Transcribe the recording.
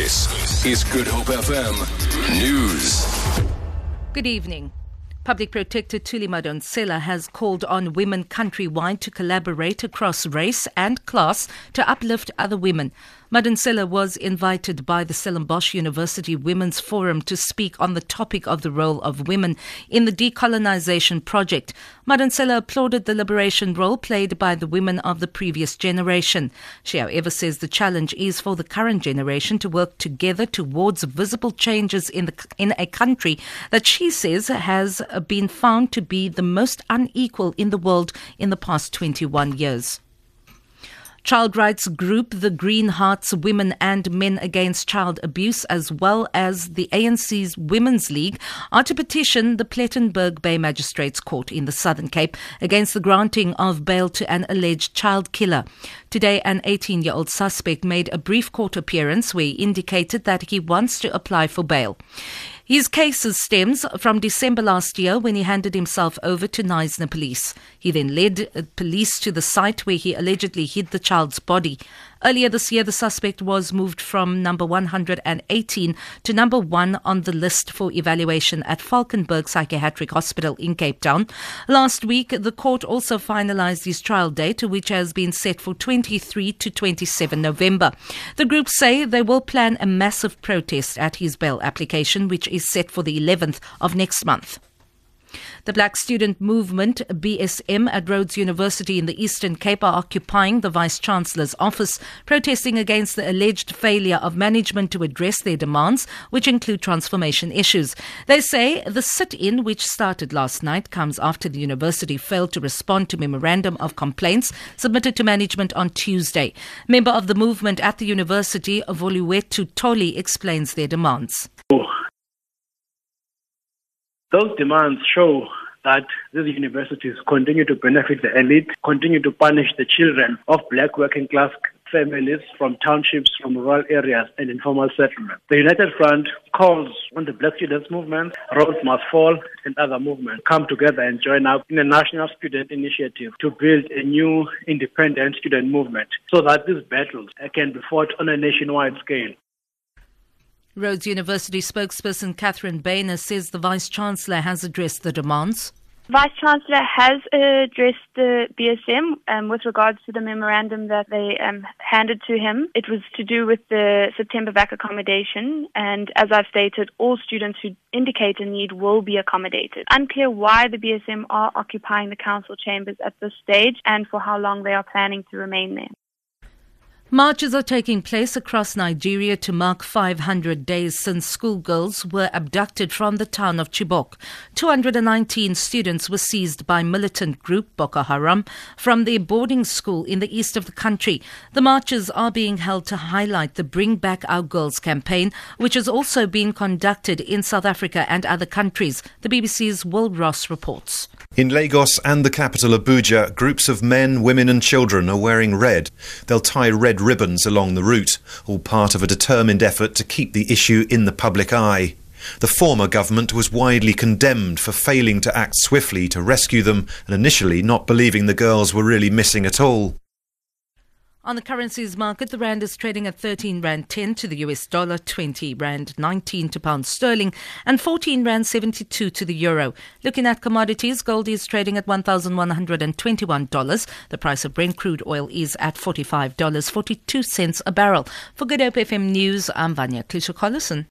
This is Good Hope FM News. Good evening. Public Protector Thuli Madonsela has called on women countrywide to collaborate across race and class to uplift other women. Madonsela was invited by the Stellenbosch University Women's Forum to speak on the topic of the role of women in the decolonization project. Madonsela applauded the liberation role played by the women of the previous generation. She, however, says the challenge is for the current generation to work together towards visible changes in the in a country that she says has been found to be the most unequal in the world in the past 21 years. Child rights group the Green Hearts Women and Men Against Child Abuse, as well as the ANC's Women's League, are to petition the Plettenberg Bay Magistrates Court in the Southern Cape against the granting of bail to an alleged child killer. Today, an 18 year old suspect made a brief court appearance where he indicated that he wants to apply for bail. His case stems from December last year when he handed himself over to Knysna police. He then led uh, police to the site where he allegedly hid the child's body. Earlier this year, the suspect was moved from number 118 to number one on the list for evaluation at Valkenberg Psychiatric Hospital in Cape Town. Last week, the court also finalized his trial date, which has been set for 23 to 27 November. The group say they will plan a massive protest at his bail application, which is set for the 11th of next month. The Black Student Movement, BSM, at Rhodes University in the Eastern Cape are occupying the Vice Chancellor's office, protesting against the alleged failure of management to address their demands, which include transformation issues. They say the sit in, which started last night, comes after the university failed to respond to memorandum of complaints submitted to management on Tuesday. Member of the movement at the university, Voluetu Toli, explains their demands. Oh, Those demands show that these universities continue to benefit the elite, continue to punish the children of black working class families from townships, from rural areas and informal settlements. The United Front calls on the Black Students Movement, Rhodes Must Fall, and other movements come together and join up in a national student initiative to build a new independent student movement so that these battles can be fought on a nationwide scale. Rhodes University spokesperson Catherine Boehner says the Vice Chancellor has addressed the demands. Vice Chancellor has addressed the BSM um, with regards to the memorandum that they um, handed to him. It was to do with the September VAC accommodation, and as I've stated, all students who indicate a need will be accommodated. Unclear why the BSM are occupying the council chambers at this stage and for how long they are planning to remain there. Marches are taking place across Nigeria to mark 500 days since schoolgirls were abducted from the town of Chibok. 219 students were seized by militant group Boko Haram from their boarding school in the east of the country. The marches are being held to highlight the Bring Back Our Girls campaign, which has also been conducted in South Africa and other countries. The BBC's Will Ross reports. In Lagos and the capital Abuja, groups of men, women, and children are wearing red. They'll tie red ribbons along the route, all part of a determined effort to keep the issue in the public eye. The former government was widely condemned for failing to act swiftly to rescue them and initially not believing the girls were really missing at all. On the currencies market, the rand is trading at 13 rand 10 to the US dollar, 20 rand 19 to pound sterling, and 14 rand 72 to the euro. Looking at commodities, gold is trading at $1,121. The price of Brent crude oil is at $45.42 a barrel. For Good Hope FM News, I'm Vanya Klitschko-Collison.